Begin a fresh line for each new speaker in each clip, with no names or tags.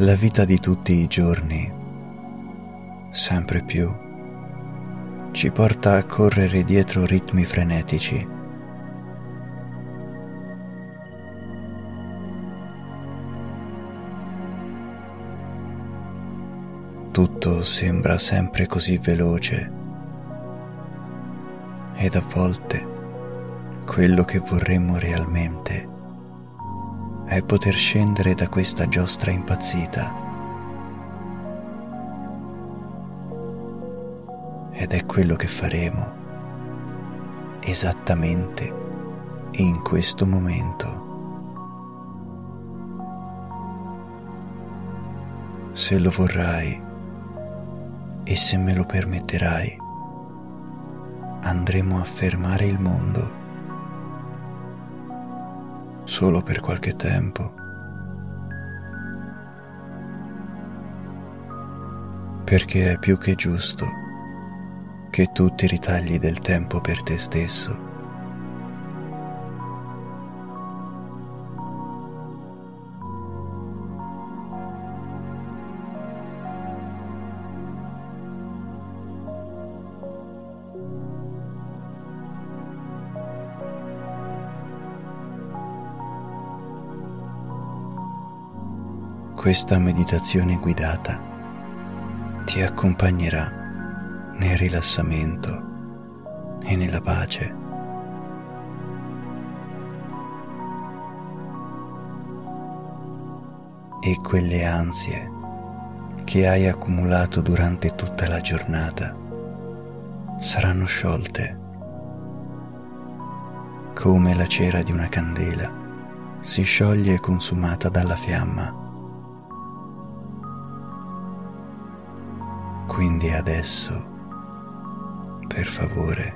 La vita di tutti i giorni, sempre più, ci porta a correre dietro ritmi frenetici. Tutto sembra sempre così veloce ed a volte quello che vorremmo realmente è poter scendere da questa giostra impazzita. Ed è quello che faremo esattamente in questo momento. Se lo vorrai e se me lo permetterai, andremo a fermare il mondo solo per qualche tempo. Perché è più che giusto che tu ti ritagli del tempo per te stesso. Questa meditazione guidata ti accompagnerà nel rilassamento e nella pace. E quelle ansie che hai accumulato durante tutta la giornata saranno sciolte come la cera di una candela si scioglie consumata dalla fiamma. Quindi adesso, per favore,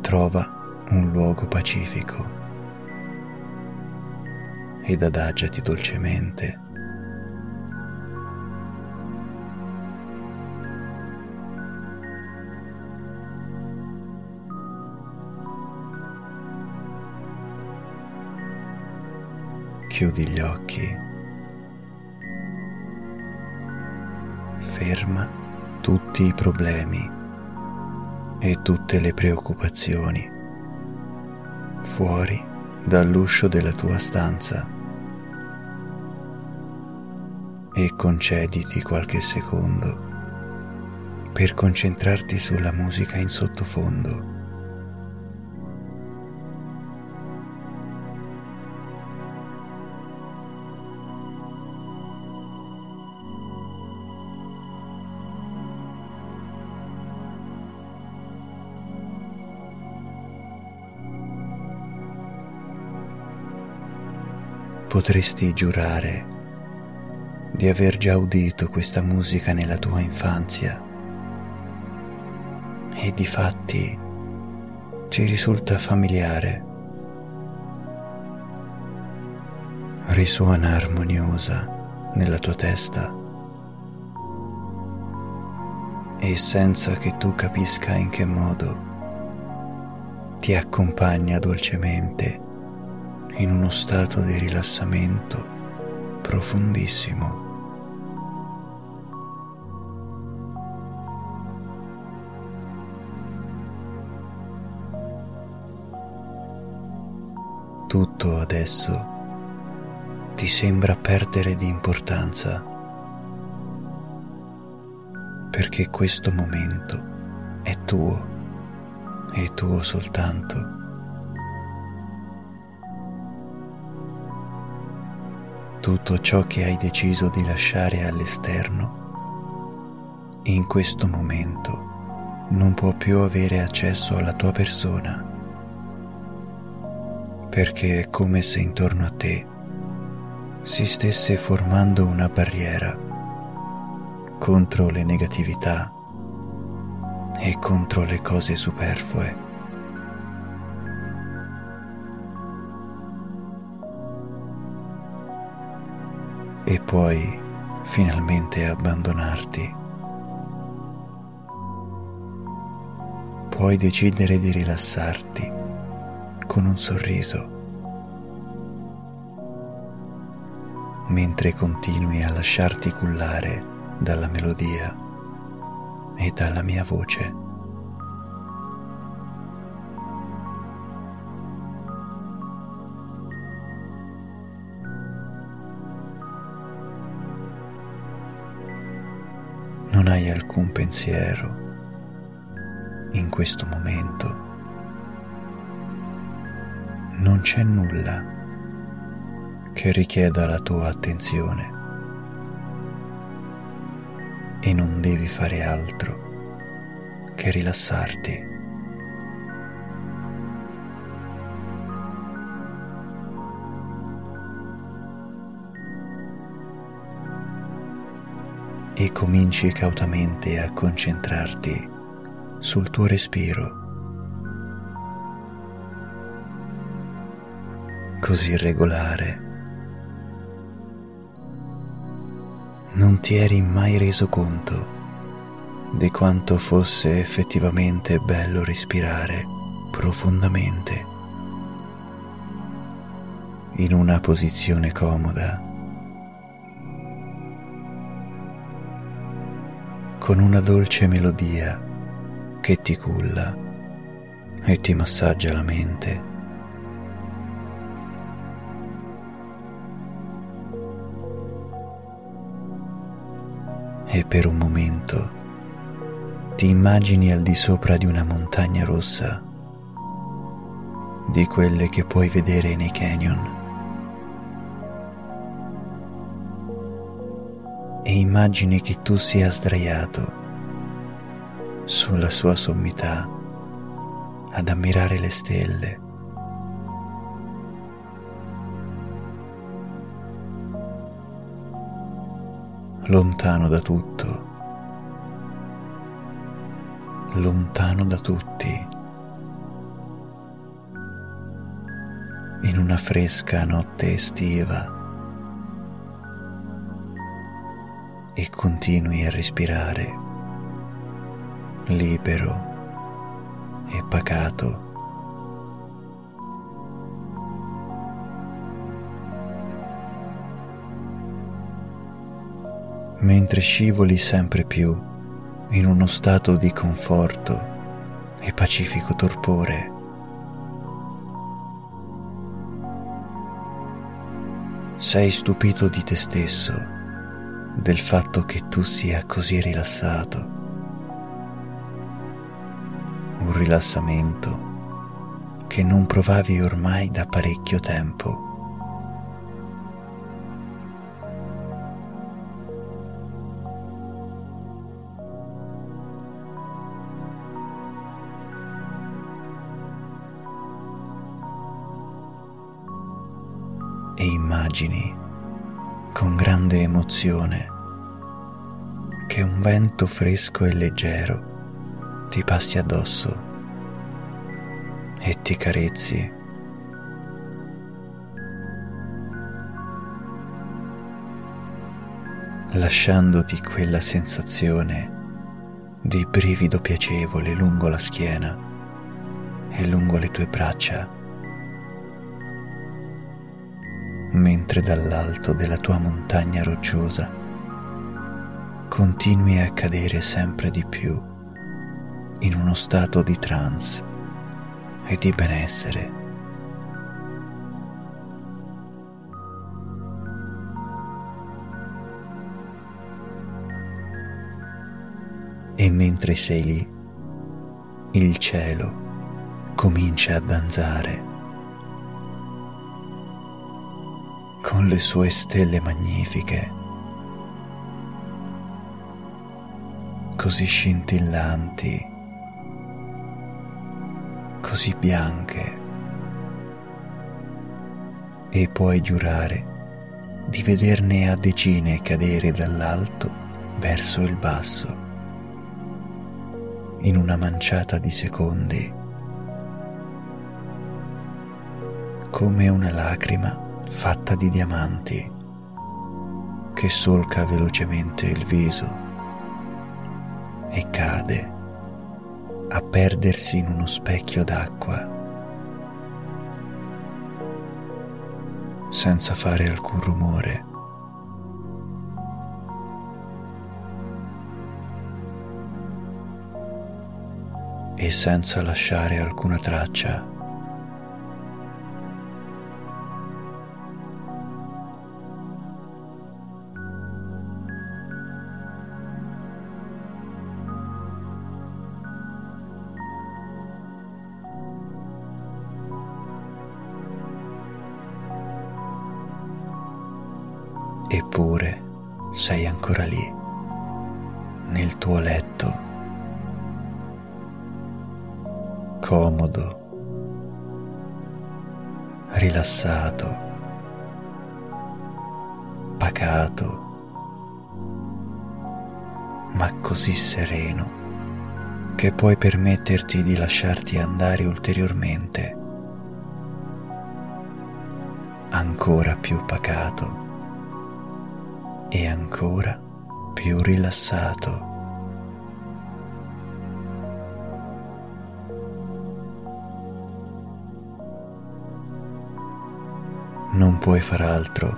trova un luogo pacifico ed adagiati dolcemente. Chiudi gli occhi ferma tutti i problemi e tutte le preoccupazioni fuori dall'uscio della tua stanza e concediti qualche secondo per concentrarti sulla musica in sottofondo. Potresti giurare di aver già udito questa musica nella tua infanzia e di fatti ti risulta familiare. Risuona armoniosa nella tua testa e senza che tu capisca in che modo ti accompagna dolcemente in uno stato di rilassamento profondissimo. Tutto adesso ti sembra perdere di importanza perché questo momento è tuo e tuo soltanto. Tutto ciò che hai deciso di lasciare all'esterno, in questo momento non può più avere accesso alla tua persona, perché è come se intorno a te si stesse formando una barriera contro le negatività e contro le cose superflue. E puoi finalmente abbandonarti. Puoi decidere di rilassarti con un sorriso mentre continui a lasciarti cullare dalla melodia e dalla mia voce. Alcun pensiero in questo momento. Non c'è nulla che richieda la tua attenzione e non devi fare altro che rilassarti. E cominci cautamente a concentrarti sul tuo respiro. Così regolare non ti eri mai reso conto di quanto fosse effettivamente bello respirare profondamente in una posizione comoda, con una dolce melodia che ti culla e ti massaggia la mente. e per un momento ti immagini al di sopra di una montagna rossa, di quelle che puoi vedere nei canyon. Immagini che tu sia sdraiato sulla sua sommità ad ammirare le stelle. Lontano da tutto, lontano da tutti, in una fresca notte estiva e continui a respirare libero e pacato. mentre scivoli sempre più in uno stato di conforto e pacifico torpore. Sei stupito di te stesso, del fatto che tu sia così rilassato. Un rilassamento che non provavi ormai da parecchio tempo. e immagini con grande emozione che un vento fresco e leggero ti passi addosso e ti carezzi. lasciandoti quella sensazione di brivido piacevole lungo la schiena e lungo le tue braccia mentre dall'alto della tua montagna rocciosa continui a cadere sempre di più in uno stato di trance e di benessere. E mentre sei lì, il cielo comincia a danzare con le sue stelle magnifiche, così scintillanti, così bianche, e puoi giurare di vederne a decine cadere dall'alto verso il basso, in una manciata di secondi, come una lacrima fatta di diamanti che solca velocemente il viso e cade a perdersi in uno specchio d'acqua senza fare alcun rumore. e senza lasciare alcuna traccia ma così sereno che puoi permetterti di lasciarti andare ulteriormente, ancora più pacato e ancora più rilassato. Non puoi far altro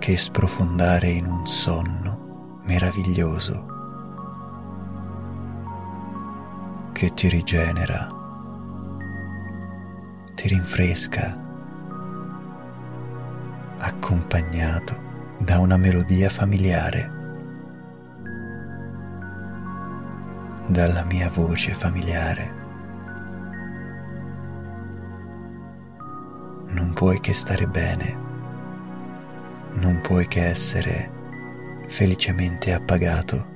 che sprofondare in un sonno meraviglioso che ti rigenera, ti rinfresca, accompagnato da una melodia familiare, dalla mia voce familiare. Non puoi che stare bene, non puoi che essere felicemente appagato.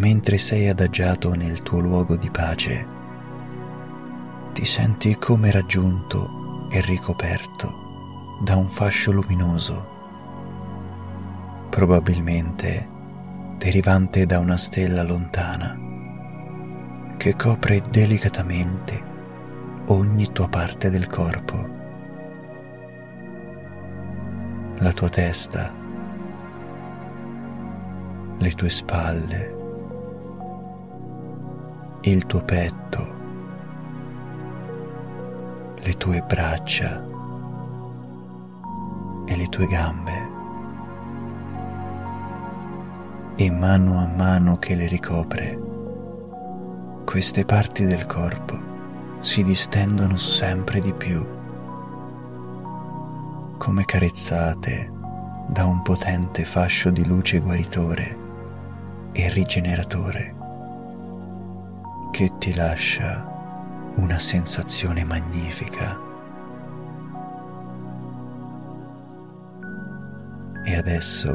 Mentre sei adagiato nel tuo luogo di pace, ti senti come raggiunto e ricoperto da un fascio luminoso, probabilmente derivante da una stella lontana, che copre delicatamente ogni tua parte del corpo. La tua testa, le tue spalle, il tuo petto, le tue braccia e le tue gambe. E mano a mano che le ricopre, queste parti del corpo si distendono sempre di più, come carezzate da un potente fascio di luce guaritore e rigeneratore che ti lascia una sensazione magnifica. E adesso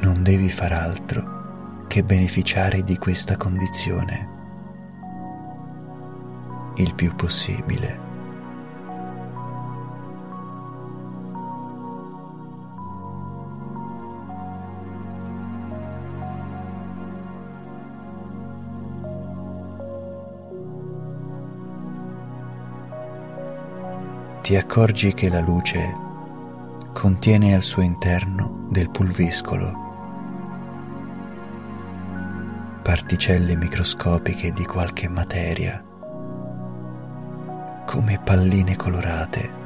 non devi far altro che beneficiare di questa condizione il più possibile. Ti accorgi che la luce contiene al suo interno del pulviscolo, particelle microscopiche di qualche materia, come palline colorate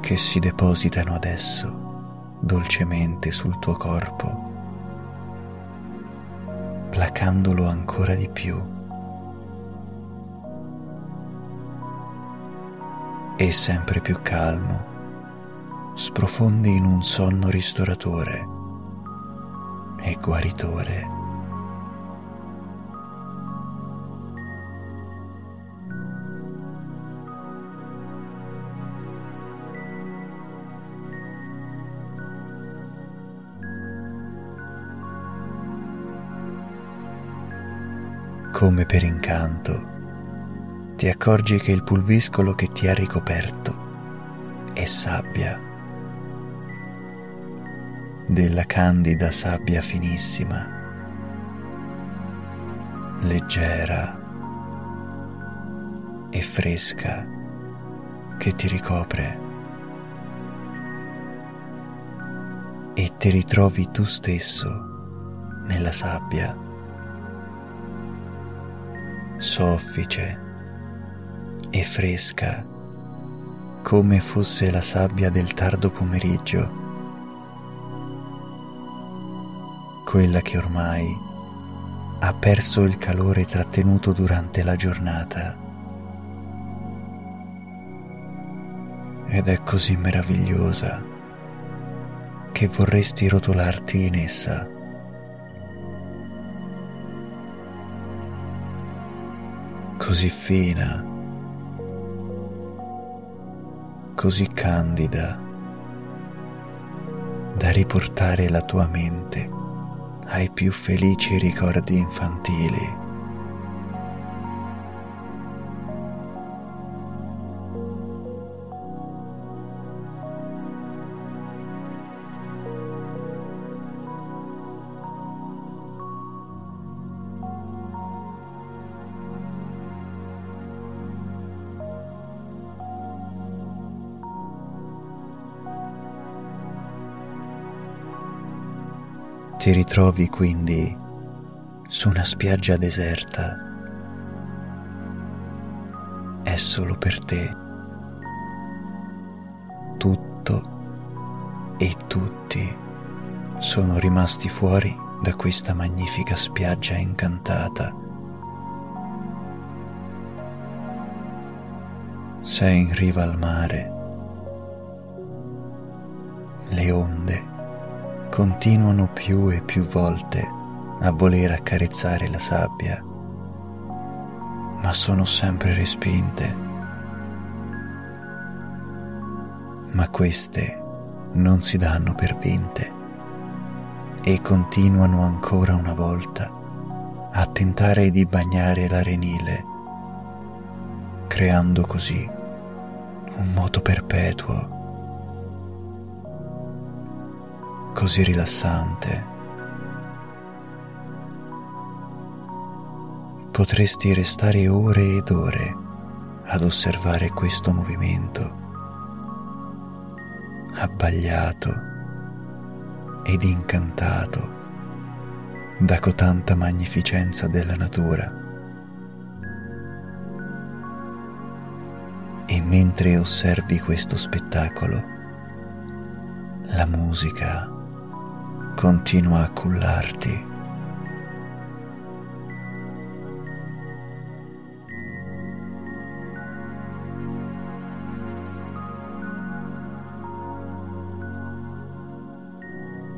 che si depositano adesso dolcemente sul tuo corpo, placandolo ancora di più. E sempre più calmo, sprofondi in un sonno ristoratore e guaritore. Come per incanto, ti accorgi che il pulviscolo che ti ha ricoperto è sabbia, della candida sabbia finissima, leggera e fresca che ti ricopre e ti ritrovi tu stesso nella sabbia, soffice e fresca come fosse la sabbia del tardo pomeriggio, quella che ormai ha perso il calore trattenuto durante la giornata. Ed è così meravigliosa che vorresti rotolarti in essa. Così fina, così candida, da riportare la tua mente ai più felici ricordi infantili. Ti ritrovi quindi su una spiaggia deserta. È solo per te. Tutto e tutti sono rimasti fuori da questa magnifica spiaggia incantata. Sei in riva al mare. Le onde continuano più e più volte a voler accarezzare la sabbia, ma sono sempre respinte. Ma queste non si danno per vinte e continuano ancora una volta a tentare di bagnare l'arenile, creando così un moto perpetuo così rilassante. Potresti restare ore ed ore ad osservare questo movimento, abbagliato ed incantato da cotanta magnificenza della natura. E mentre osservi questo spettacolo, la musica continua a cullarti.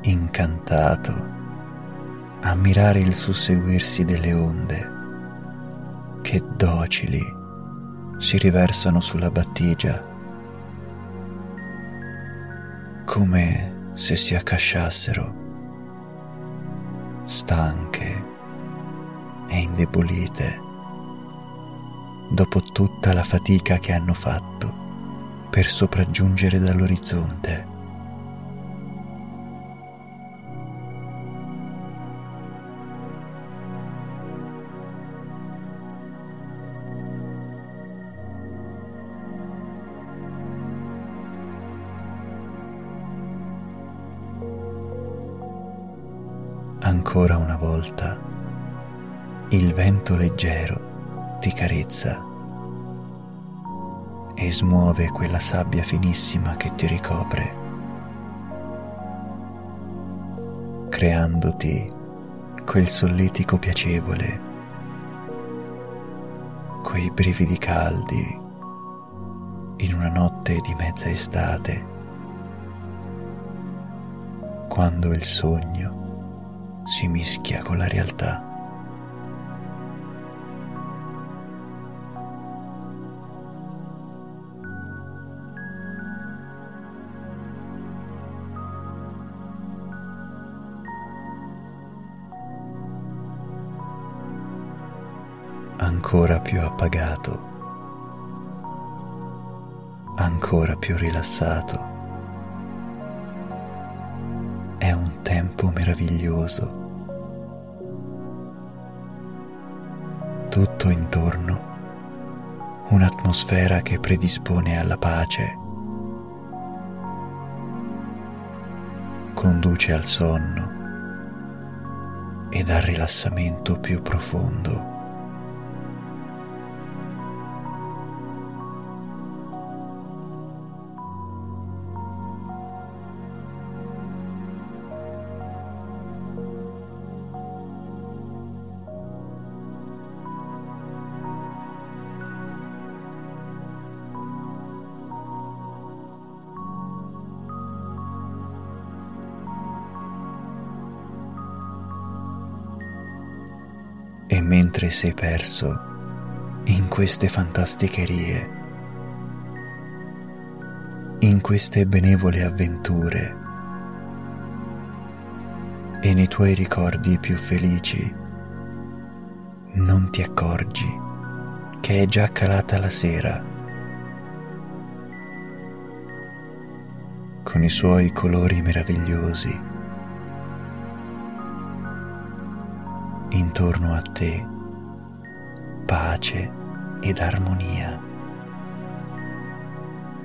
Incantato a mirare il susseguirsi delle onde che docili si riversano sulla battigia come se si accasciassero stanche e indebolite dopo tutta la fatica che hanno fatto per sopraggiungere dall'orizzonte. Ancora una volta il vento leggero ti carezza e smuove quella sabbia finissima che ti ricopre, creandoti quel solletico piacevole, quei brividi caldi in una notte di mezza estate, quando il sogno si mischia con la realtà. ancora più appagato, ancora più rilassato. Meraviglioso tutto intorno un'atmosfera che predispone alla pace. conduce al sonno ed al rilassamento più profondo. Mentre sei perso in queste fantasticherie, in queste benevole avventure e nei tuoi ricordi più felici, non ti accorgi che è già calata la sera. Con i suoi colori meravigliosi intorno a te pace ed armonia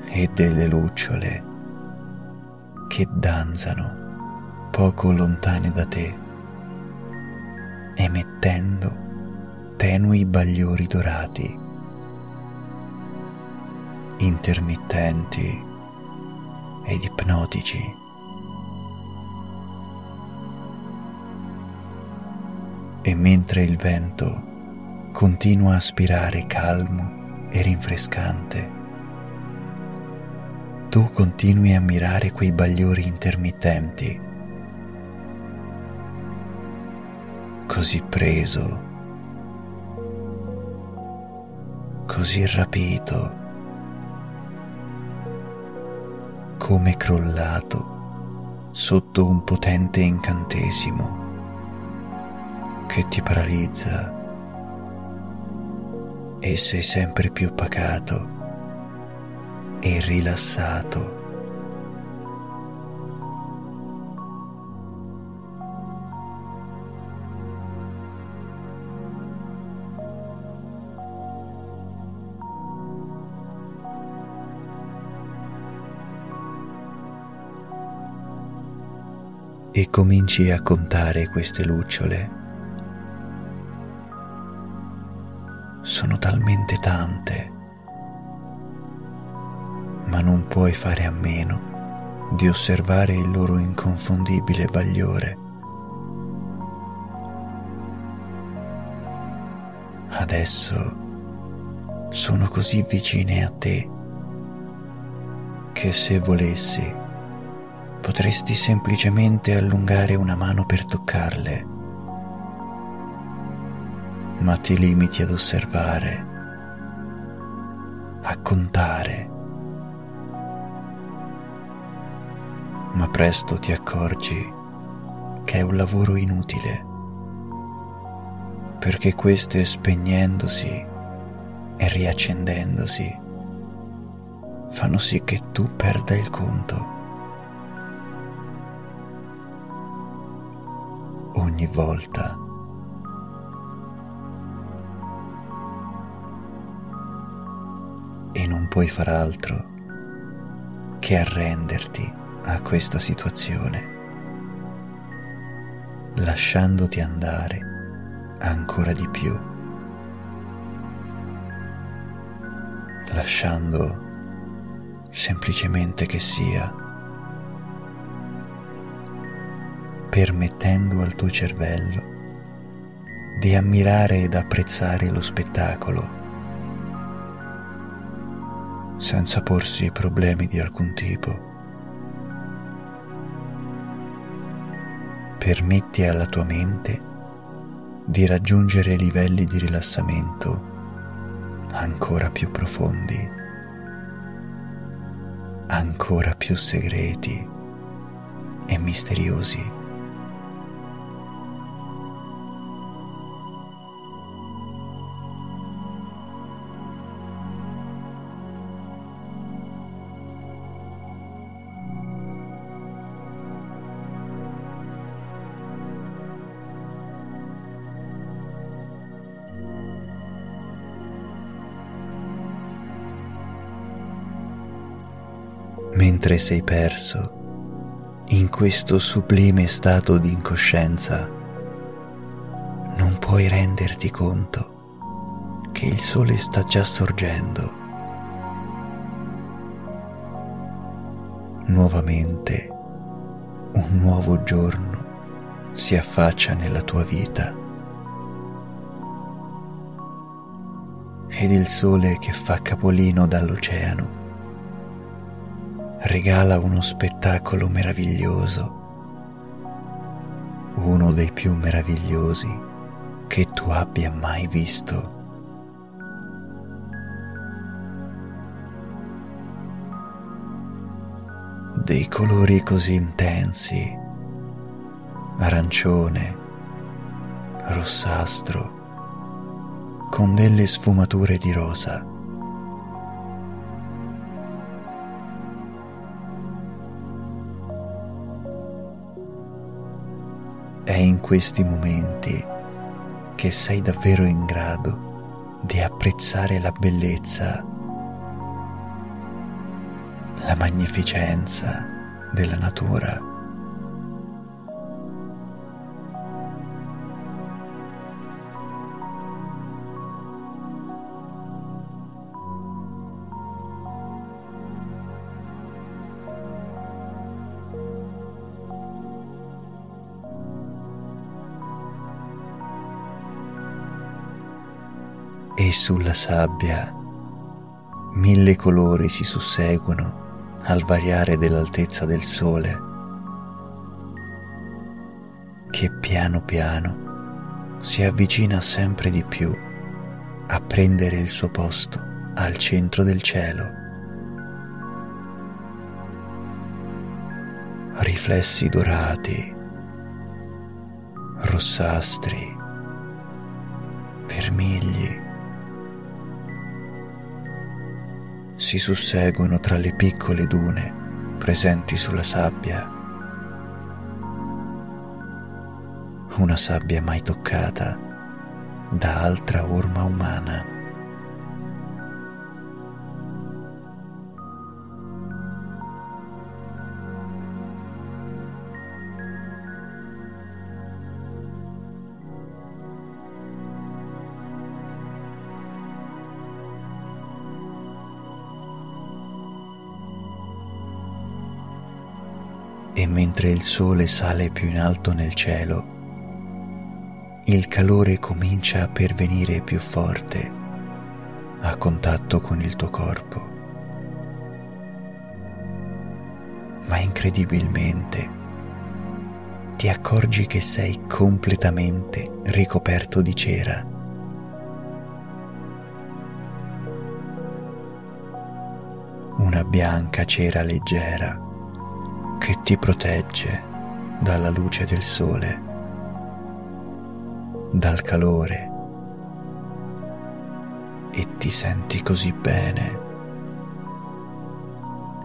e delle lucciole che danzano poco lontane da te, emettendo tenui bagliori dorati, intermittenti ed ipnotici. E mentre il vento continua a spirare calmo e rinfrescante, tu continui a mirare quei bagliori intermittenti, così preso, così rapito, come crollato sotto un potente incantesimo che ti paralizza e sei sempre più pacato e rilassato. E cominci a contare queste lucciole sono talmente tante, ma non puoi fare a meno di osservare il loro inconfondibile bagliore. Adesso sono così vicine a te che se volessi potresti semplicemente allungare una mano per toccarle ma ti limiti ad osservare, a contare. Ma presto ti accorgi che è un lavoro inutile, perché queste spegnendosi e riaccendendosi fanno sì che tu perda il conto. Ogni volta puoi far altro che arrenderti a questa situazione, lasciandoti andare ancora di più, lasciando semplicemente che sia, permettendo al tuo cervello di ammirare ed apprezzare lo spettacolo senza porsi problemi di alcun tipo. Permetti alla tua mente di raggiungere livelli di rilassamento ancora più profondi, ancora più segreti e misteriosi. Mentre sei perso in questo sublime stato di incoscienza, non puoi renderti conto che il sole sta già sorgendo. Nuovamente un nuovo giorno si affaccia nella tua vita ed il sole che fa capolino dall'oceano regala uno spettacolo meraviglioso, uno dei più meravigliosi che tu abbia mai visto. Dei colori così intensi, arancione, rossastro, con delle sfumature di rosa È in questi momenti che sei davvero in grado di apprezzare la bellezza, la magnificenza della natura. E sulla sabbia mille colori si susseguono al variare dell'altezza del sole, che piano piano si avvicina sempre di più a prendere il suo posto al centro del cielo. Riflessi dorati, rossastri, si susseguono tra le piccole dune presenti sulla sabbia. Una sabbia mai toccata da altra orma umana. Mentre il sole sale più in alto nel cielo, il calore comincia a pervenire più forte a contatto con il tuo corpo. Ma incredibilmente ti accorgi che sei completamente ricoperto di cera. Una bianca cera leggera che ti protegge dalla luce del sole, dal calore e ti senti così bene,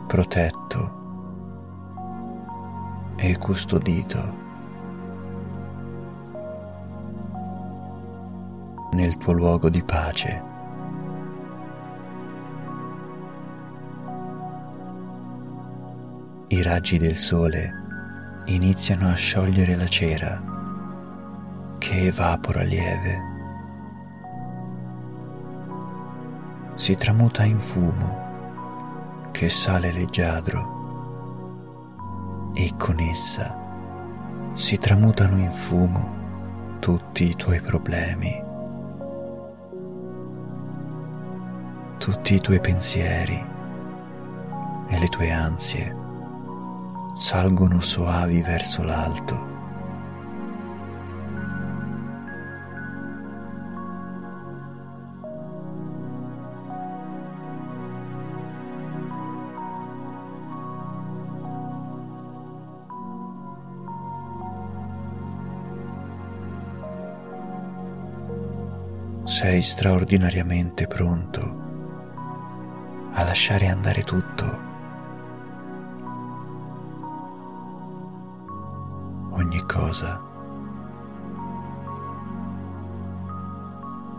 protetto e custodito nel tuo luogo di pace. I raggi del sole iniziano a sciogliere la cera che evapora lieve. Si tramuta in fumo che sale leggiadro e con essa si tramutano in fumo tutti i tuoi problemi, tutti i tuoi pensieri e le tue ansie salgono soavi verso l'alto. Sei straordinariamente pronto a lasciare andare tutto ogni cosa,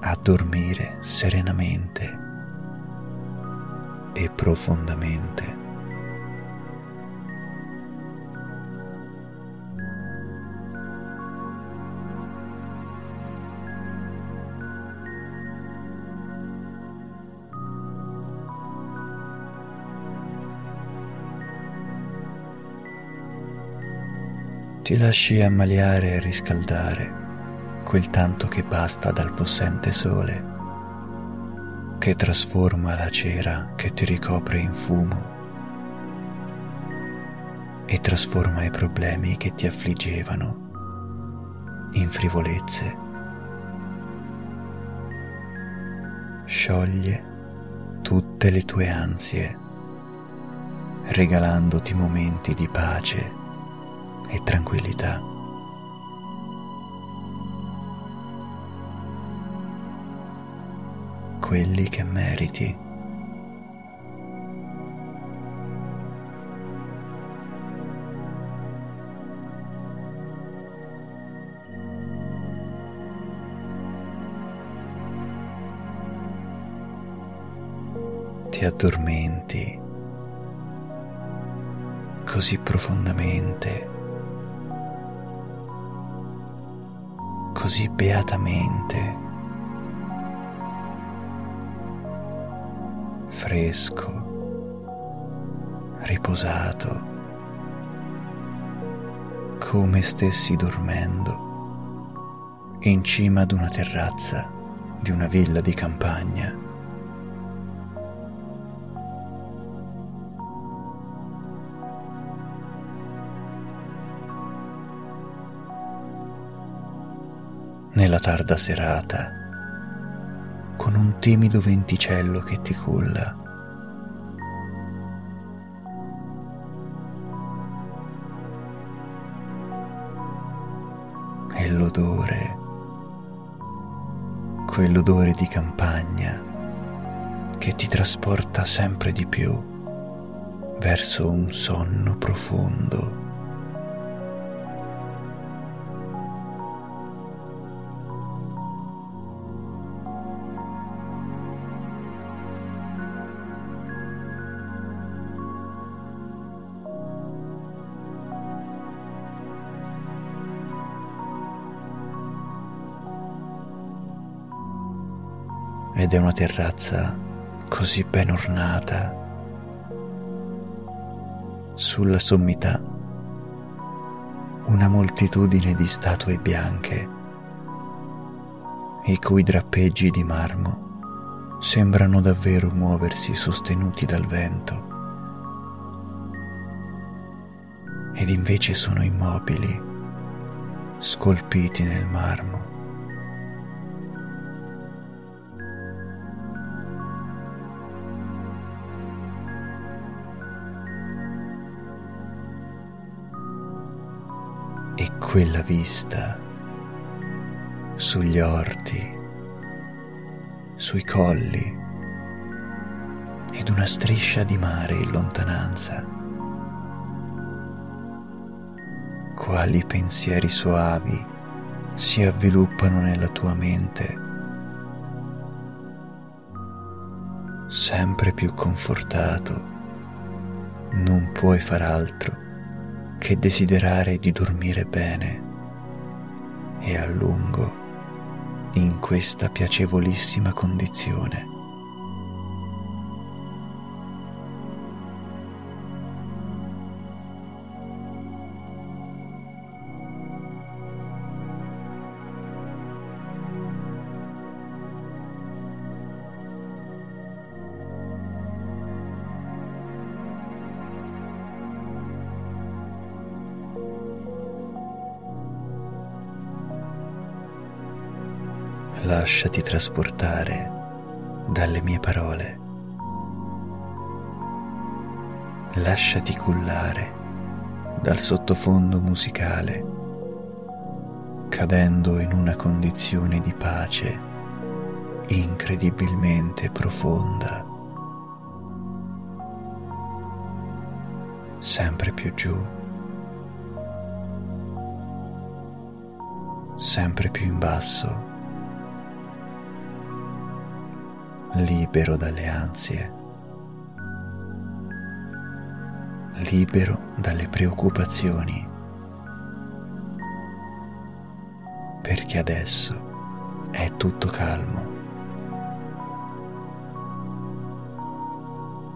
a dormire serenamente e profondamente. Ti lasci ammaliare e riscaldare quel tanto che basta dal possente sole, che trasforma la cera che ti ricopre in fumo e trasforma i problemi che ti affliggevano in frivolezze. Scioglie tutte le tue ansie, regalandoti momenti di pace e tranquillità. Quelli che meriti. ti addormenti così profondamente, così beatamente, fresco, riposato, come stessi dormendo in cima ad una terrazza di una villa di campagna. Nella tarda serata, con un timido venticello che ti culla. E l'odore, quell'odore di campagna che ti trasporta sempre di più verso un sonno profondo. Ed è una terrazza così ben ornata. Sulla sommità una moltitudine di statue bianche, i cui drappeggi di marmo sembrano davvero muoversi sostenuti dal vento. Ed invece sono immobili, scolpiti nel marmo. Quella vista sugli orti, sui colli ed una striscia di mare in lontananza. Quali pensieri soavi si avviluppano nella tua mente, sempre più confortato, non puoi far altro che desiderare di dormire bene e a lungo in questa piacevolissima condizione. Lasciati trasportare dalle mie parole. Lasciati cullare dal sottofondo musicale, cadendo in una condizione di pace incredibilmente profonda, sempre più giù, sempre più in basso libero dalle ansie, libero dalle preoccupazioni, perché adesso è tutto calmo,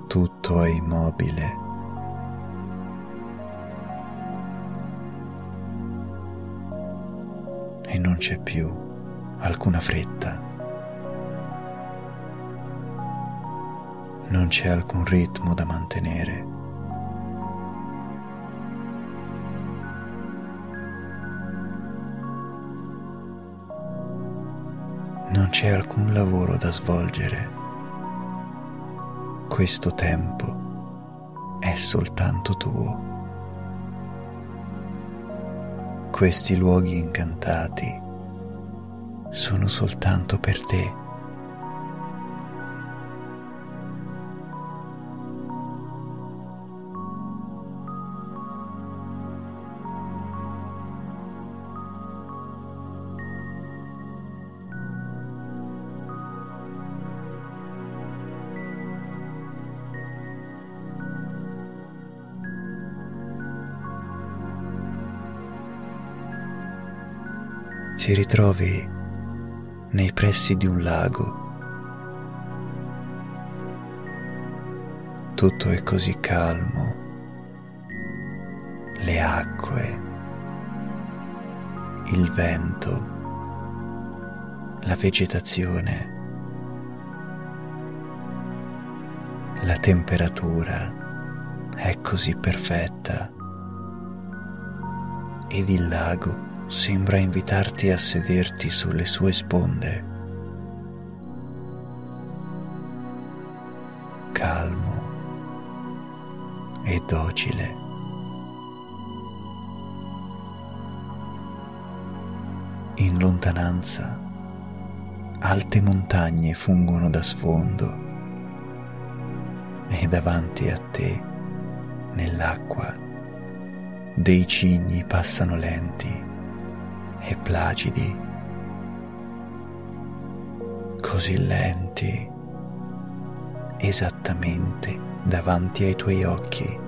tutto è immobile. e non c'è più alcuna fretta. Non c'è alcun ritmo da mantenere. Non c'è alcun lavoro da svolgere. Questo tempo è soltanto tuo. Questi luoghi incantati sono soltanto per te. Ti ritrovi nei pressi di un lago. Tutto è così calmo, le acque, il vento, la vegetazione, la temperatura è così perfetta ed il lago sembra invitarti a sederti sulle sue sponde. Calmo e docile. In lontananza alte montagne fungono da sfondo e davanti a te, nell'acqua, dei cigni passano lenti e placidi, così lenti, esattamente davanti ai tuoi occhi.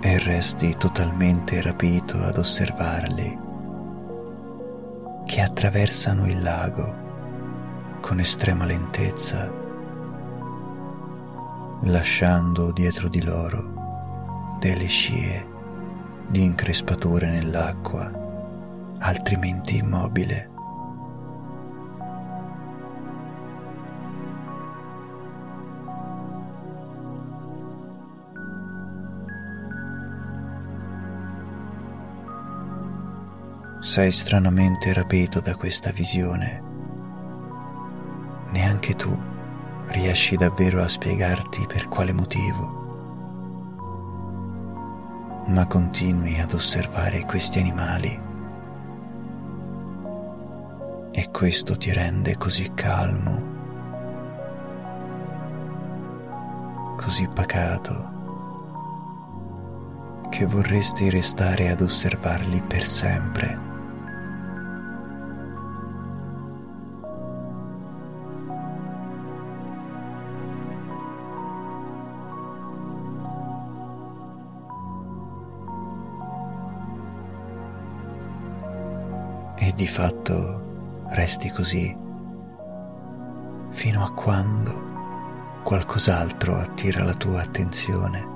E resti totalmente rapito ad osservarli che attraversano il lago con estrema lentezza, lasciando dietro di loro delle scie di increspature nell'acqua, altrimenti immobile. Sei stranamente rapito da questa visione. Neanche tu riesci davvero a spiegarti per quale motivo ma continui ad osservare questi animali e questo ti rende così calmo, così pacato, che vorresti restare ad osservarli per sempre. Di fatto resti così fino a quando qualcos'altro attira la tua attenzione.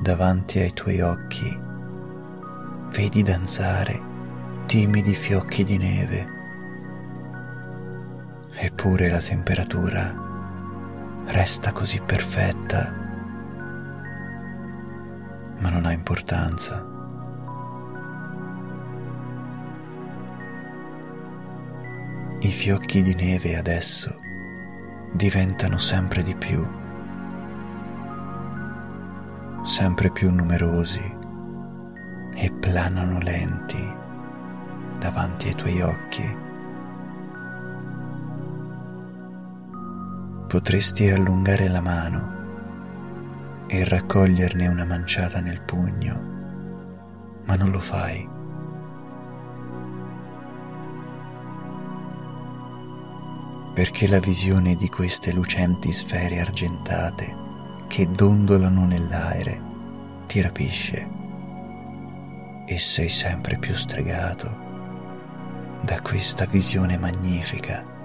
Davanti ai tuoi occhi vedi danzare timidi fiocchi di neve, eppure la temperatura resta così perfetta, ma non ha importanza. I fiocchi di neve adesso diventano sempre di più, sempre più numerosi e planano lenti davanti ai tuoi occhi. Potresti allungare la mano e raccoglierne una manciata nel pugno, ma non lo fai. Perché la visione di queste lucenti sfere argentate che dondolano nell'aere ti rapisce e sei sempre più stregato da questa visione magnifica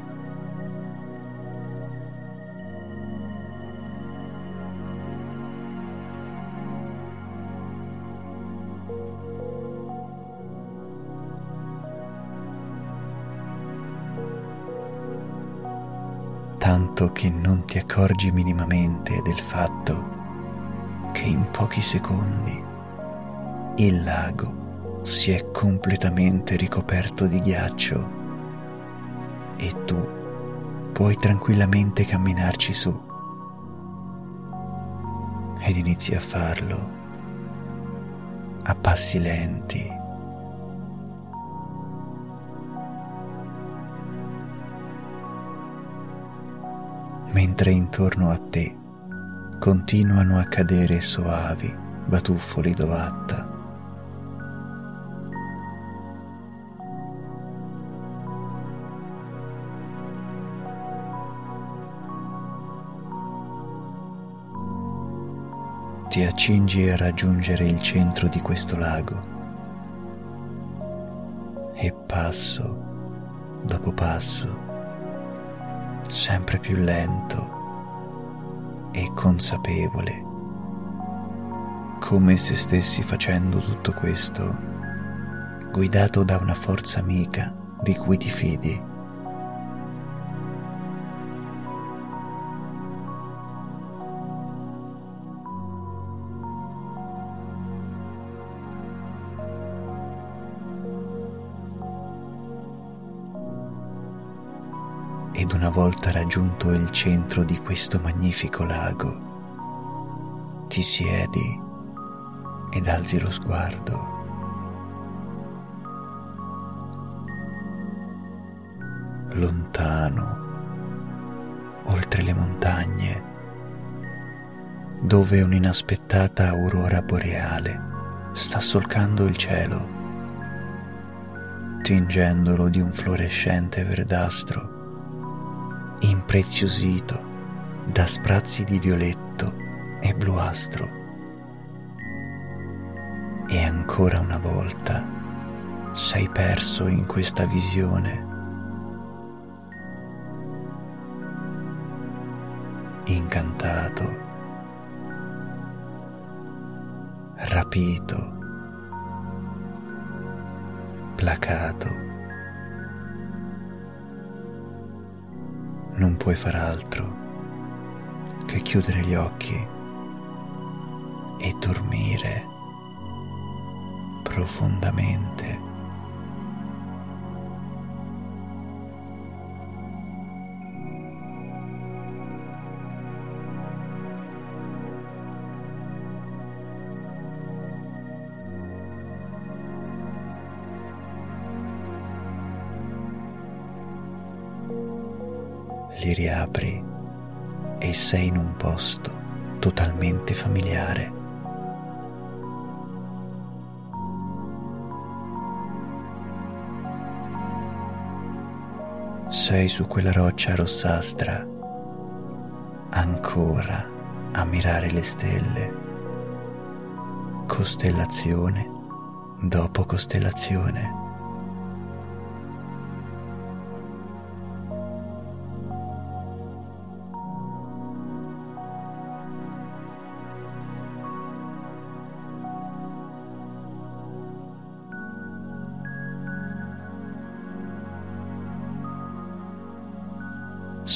tanto che non ti accorgi minimamente del fatto che in pochi secondi il lago si è completamente ricoperto di ghiaccio e tu puoi tranquillamente camminarci su ed inizi a farlo a passi lenti mentre intorno a te continuano a cadere soavi batuffoli d'ovatta. Ti accingi a raggiungere il centro di questo lago e passo dopo passo sempre più lento e consapevole, come se stessi facendo tutto questo guidato da una forza amica di cui ti fidi. Ed una volta raggiunto il centro di questo magnifico lago, ti siedi ed alzi lo sguardo. Lontano, oltre le montagne, dove un'inaspettata aurora boreale sta solcando il cielo, tingendolo di un fluorescente verdastro impreziosito da sprazzi di violetto e bluastro. E ancora una volta sei perso in questa visione. Incantato, rapito, placato. Non puoi far altro che chiudere gli occhi e dormire profondamente. Sei in un posto totalmente familiare. Sei su quella roccia rossastra, ancora a mirare le stelle, costellazione dopo costellazione.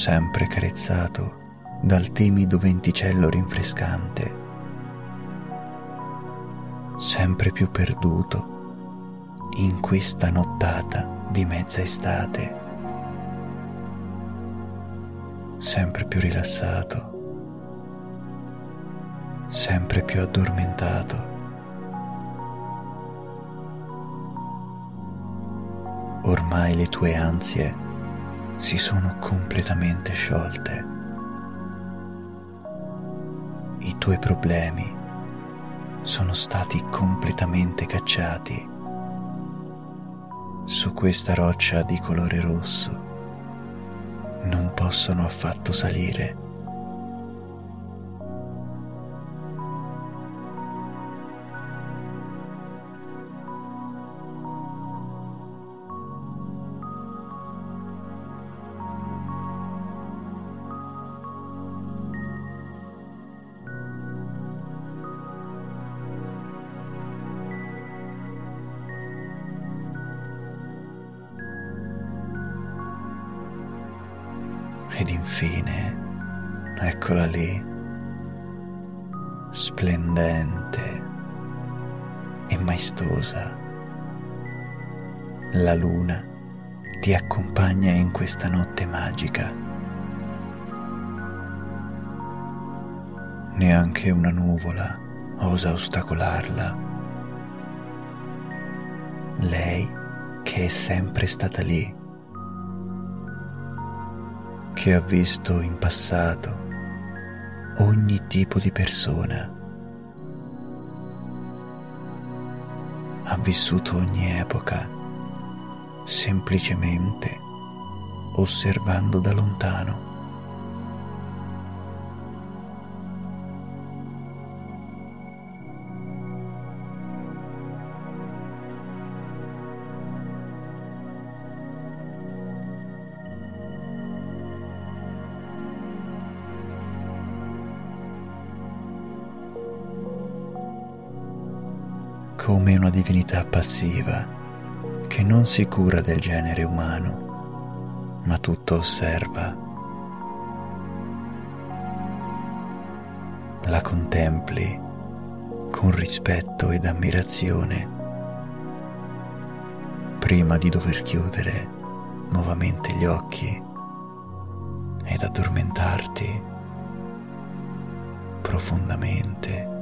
Sempre carezzato dal timido venticello rinfrescante, sempre più perduto in questa nottata di mezza estate, sempre più rilassato, sempre più addormentato. Ormai le tue ansie si sono completamente sciolte. I tuoi problemi sono stati completamente cacciati su questa roccia di colore rosso. Non possono affatto salire Ed infine, eccola lì, splendente e maestosa. La luna ti accompagna in questa notte magica. Neanche una nuvola osa ostacolarla. Lei che è sempre stata lì, che ha visto in passato ogni tipo di persona, ha vissuto ogni epoca semplicemente osservando da lontano. Divinità passiva che non si cura del genere umano, ma tutto osserva. La contempli con rispetto ed ammirazione prima di dover chiudere nuovamente gli occhi ed addormentarti profondamente.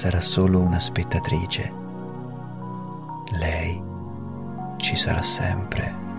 Sarà solo una spettatrice. Lei ci sarà sempre.